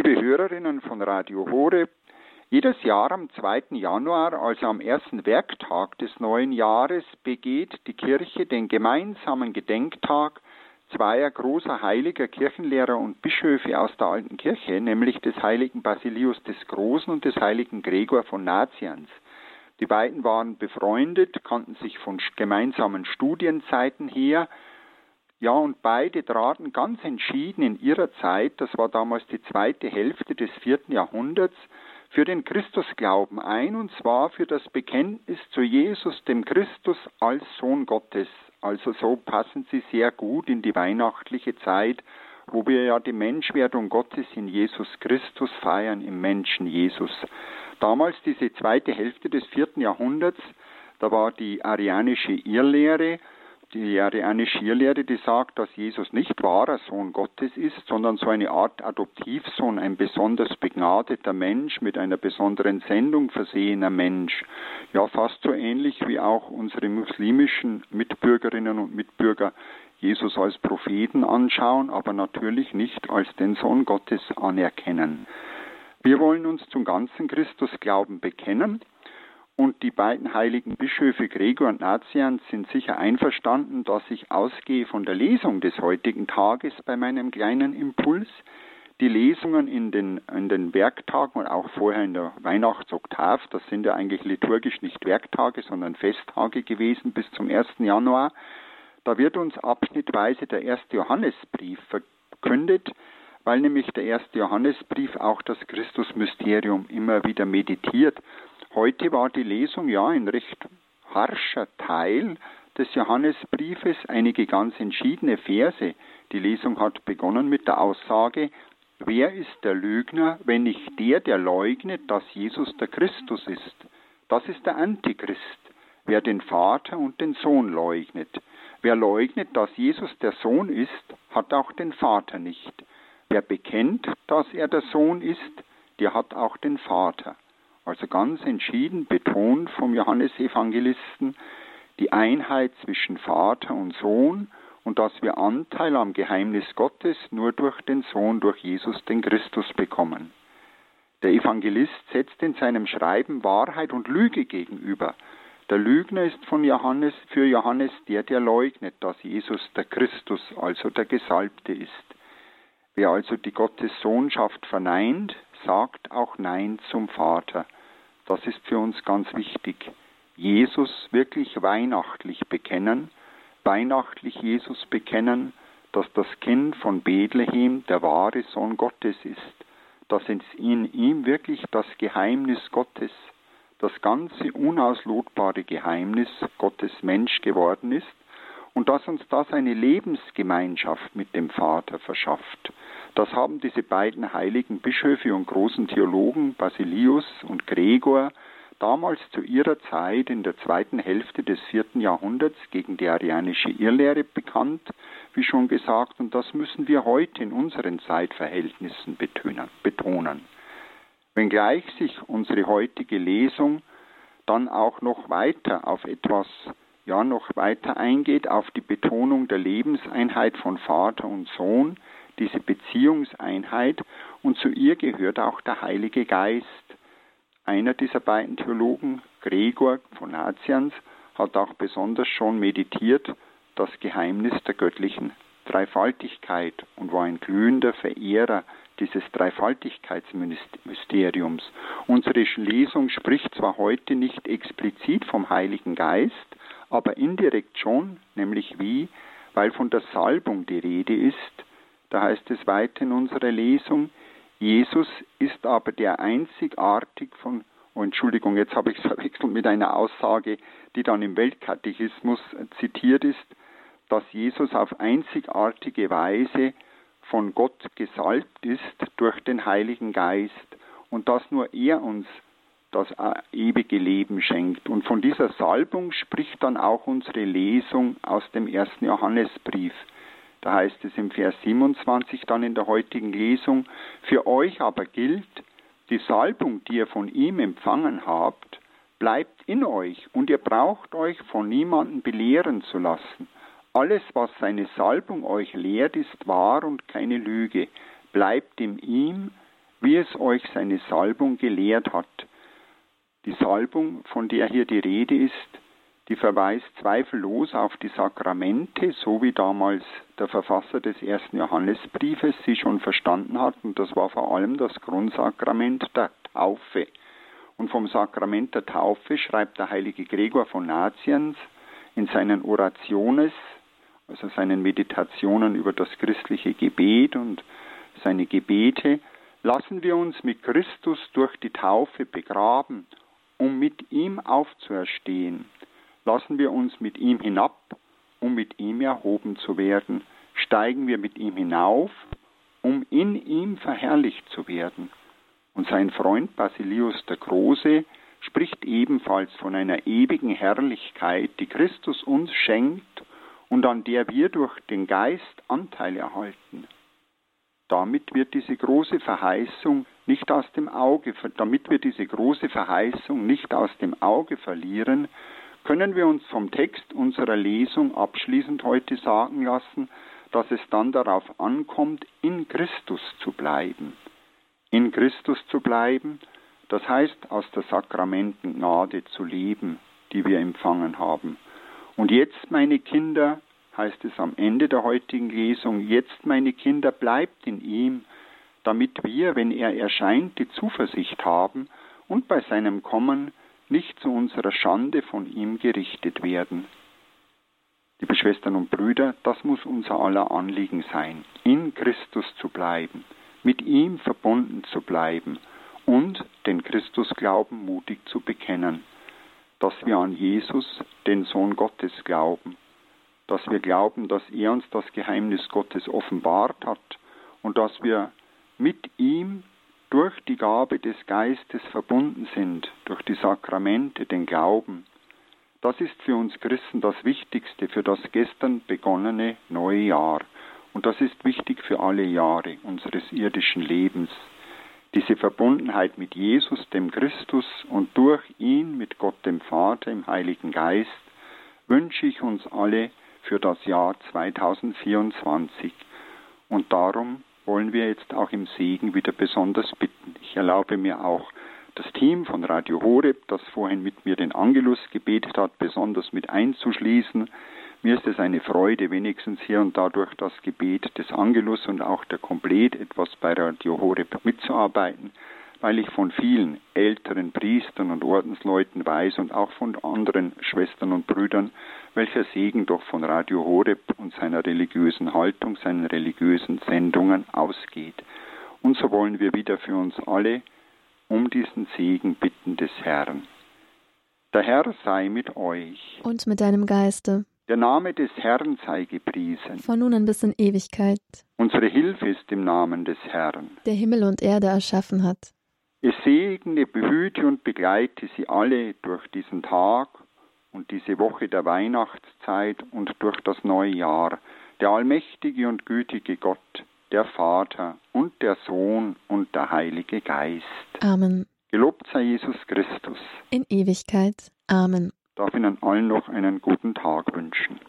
Liebe Hörerinnen von Radio Horeb, jedes Jahr am 2. Januar, also am ersten Werktag des neuen Jahres, begeht die Kirche den gemeinsamen Gedenktag zweier großer heiliger Kirchenlehrer und Bischöfe aus der alten Kirche, nämlich des heiligen Basilius des Großen und des heiligen Gregor von Nazians. Die beiden waren befreundet, kannten sich von gemeinsamen Studienzeiten her. Ja, und beide traten ganz entschieden in ihrer Zeit, das war damals die zweite Hälfte des vierten Jahrhunderts, für den Christusglauben ein, und zwar für das Bekenntnis zu Jesus, dem Christus als Sohn Gottes. Also so passen sie sehr gut in die weihnachtliche Zeit, wo wir ja die Menschwerdung Gottes in Jesus Christus feiern, im Menschen Jesus. Damals, diese zweite Hälfte des vierten Jahrhunderts, da war die arianische Irrlehre, die arianische Irrlehre, die sagt, dass Jesus nicht wahrer Sohn Gottes ist, sondern so eine Art Adoptivsohn, ein besonders begnadeter Mensch mit einer besonderen Sendung versehener Mensch. Ja, fast so ähnlich wie auch unsere muslimischen Mitbürgerinnen und Mitbürger Jesus als Propheten anschauen, aber natürlich nicht als den Sohn Gottes anerkennen. Wir wollen uns zum ganzen Christusglauben bekennen und die beiden heiligen Bischöfe Gregor und Nazian sind sicher einverstanden, dass ich ausgehe von der Lesung des heutigen Tages bei meinem kleinen Impuls. Die Lesungen in den, in den Werktagen und auch vorher in der Weihnachtsoktav, das sind ja eigentlich liturgisch nicht Werktage, sondern Festtage gewesen bis zum 1. Januar. Da wird uns abschnittweise der erste Johannesbrief verkündet, weil nämlich der erste Johannesbrief auch das Christusmysterium immer wieder meditiert. Heute war die Lesung ja ein recht harscher Teil des Johannesbriefes, einige ganz entschiedene Verse. Die Lesung hat begonnen mit der Aussage, Wer ist der Lügner, wenn nicht der, der leugnet, dass Jesus der Christus ist? Das ist der Antichrist, wer den Vater und den Sohn leugnet. Wer leugnet, dass Jesus der Sohn ist, hat auch den Vater nicht. Wer bekennt, dass er der Sohn ist, der hat auch den Vater. Also ganz entschieden betont vom Johannesevangelisten die Einheit zwischen Vater und Sohn und dass wir Anteil am Geheimnis Gottes nur durch den Sohn, durch Jesus, den Christus bekommen. Der Evangelist setzt in seinem Schreiben Wahrheit und Lüge gegenüber. Der Lügner ist von Johannes, für Johannes der, der leugnet, dass Jesus der Christus, also der Gesalbte ist. Wer also die Gottessohnschaft verneint, sagt auch Nein zum Vater. Das ist für uns ganz wichtig. Jesus wirklich weihnachtlich bekennen, weihnachtlich Jesus bekennen, dass das Kind von Bethlehem der wahre Sohn Gottes ist, dass in ihm wirklich das Geheimnis Gottes, das ganze unauslotbare Geheimnis Gottes Mensch geworden ist und dass uns das eine Lebensgemeinschaft mit dem Vater verschafft. Das haben diese beiden heiligen Bischöfe und großen Theologen Basilius und Gregor damals zu ihrer Zeit in der zweiten Hälfte des vierten Jahrhunderts gegen die arianische Irrlehre bekannt, wie schon gesagt, und das müssen wir heute in unseren Zeitverhältnissen betonen. Wenngleich sich unsere heutige Lesung dann auch noch weiter auf etwas ja noch weiter eingeht auf die Betonung der Lebenseinheit von Vater und Sohn, diese Beziehungseinheit, und zu ihr gehört auch der Heilige Geist. Einer dieser beiden Theologen, Gregor von Nazians, hat auch besonders schon meditiert das Geheimnis der göttlichen Dreifaltigkeit und war ein glühender Verehrer dieses Dreifaltigkeitsmysteriums. Unsere Lesung spricht zwar heute nicht explizit vom Heiligen Geist, aber indirekt schon, nämlich wie, weil von der Salbung die Rede ist. Da heißt es weiter in unserer Lesung, Jesus ist aber der einzigartig von, oh Entschuldigung, jetzt habe ich es verwechselt mit einer Aussage, die dann im Weltkatechismus zitiert ist, dass Jesus auf einzigartige Weise von Gott gesalbt ist durch den Heiligen Geist und dass nur er uns das ewige Leben schenkt. Und von dieser Salbung spricht dann auch unsere Lesung aus dem ersten Johannesbrief. Da heißt es im Vers 27 dann in der heutigen Lesung, für euch aber gilt, die Salbung, die ihr von ihm empfangen habt, bleibt in euch und ihr braucht euch von niemandem belehren zu lassen. Alles, was seine Salbung euch lehrt, ist wahr und keine Lüge. Bleibt in ihm, wie es euch seine Salbung gelehrt hat. Die Salbung, von der hier die Rede ist, die verweist zweifellos auf die Sakramente, so wie damals der Verfasser des ersten Johannesbriefes sie schon verstanden hat, und das war vor allem das Grundsakrament der Taufe. Und vom Sakrament der Taufe schreibt der heilige Gregor von Naziens in seinen Orationes, also seinen Meditationen über das christliche Gebet und seine Gebete, lassen wir uns mit Christus durch die Taufe begraben, um mit ihm aufzuerstehen. Lassen wir uns mit ihm hinab, um mit ihm erhoben zu werden. Steigen wir mit ihm hinauf, um in ihm verherrlicht zu werden. Und sein Freund Basilius der Große spricht ebenfalls von einer ewigen Herrlichkeit, die Christus uns schenkt und an der wir durch den Geist Anteil erhalten. Damit wird diese große Verheißung nicht aus dem Auge, damit wir diese große Verheißung nicht aus dem Auge verlieren, können wir uns vom Text unserer Lesung abschließend heute sagen lassen, dass es dann darauf ankommt, in Christus zu bleiben. In Christus zu bleiben, das heißt aus der Sakramentengnade zu leben, die wir empfangen haben. Und jetzt, meine Kinder, heißt es am Ende der heutigen Lesung, jetzt, meine Kinder, bleibt in ihm, damit wir, wenn er erscheint, die Zuversicht haben und bei seinem Kommen nicht zu unserer Schande von ihm gerichtet werden. Liebe Schwestern und Brüder, das muss unser aller Anliegen sein, in Christus zu bleiben, mit ihm verbunden zu bleiben und den Christusglauben mutig zu bekennen, dass wir an Jesus, den Sohn Gottes, glauben dass wir glauben, dass er uns das Geheimnis Gottes offenbart hat und dass wir mit ihm durch die Gabe des Geistes verbunden sind, durch die Sakramente, den Glauben. Das ist für uns Christen das Wichtigste für das gestern begonnene neue Jahr. Und das ist wichtig für alle Jahre unseres irdischen Lebens. Diese Verbundenheit mit Jesus, dem Christus und durch ihn mit Gott dem Vater im Heiligen Geist wünsche ich uns alle für das Jahr 2024. Und darum wollen wir jetzt auch im Segen wieder besonders bitten. Ich erlaube mir auch, das Team von Radio Horeb, das vorhin mit mir den Angelus gebetet hat, besonders mit einzuschließen. Mir ist es eine Freude, wenigstens hier und da durch das Gebet des Angelus und auch der Komplett etwas bei Radio Horeb mitzuarbeiten weil ich von vielen älteren Priestern und Ordensleuten weiß und auch von anderen Schwestern und Brüdern, welcher Segen doch von Radio Horeb und seiner religiösen Haltung, seinen religiösen Sendungen ausgeht. Und so wollen wir wieder für uns alle um diesen Segen bitten des Herrn. Der Herr sei mit euch. Und mit deinem Geiste. Der Name des Herrn sei gepriesen. Von nun an bis in Ewigkeit. Unsere Hilfe ist im Namen des Herrn. Der Himmel und Erde erschaffen hat. Es segne, behüte und begleite sie alle durch diesen Tag und diese Woche der Weihnachtszeit und durch das neue Jahr, der allmächtige und gütige Gott, der Vater und der Sohn und der Heilige Geist. Amen. Gelobt sei Jesus Christus. In Ewigkeit. Amen. Darf Ihnen allen noch einen guten Tag wünschen.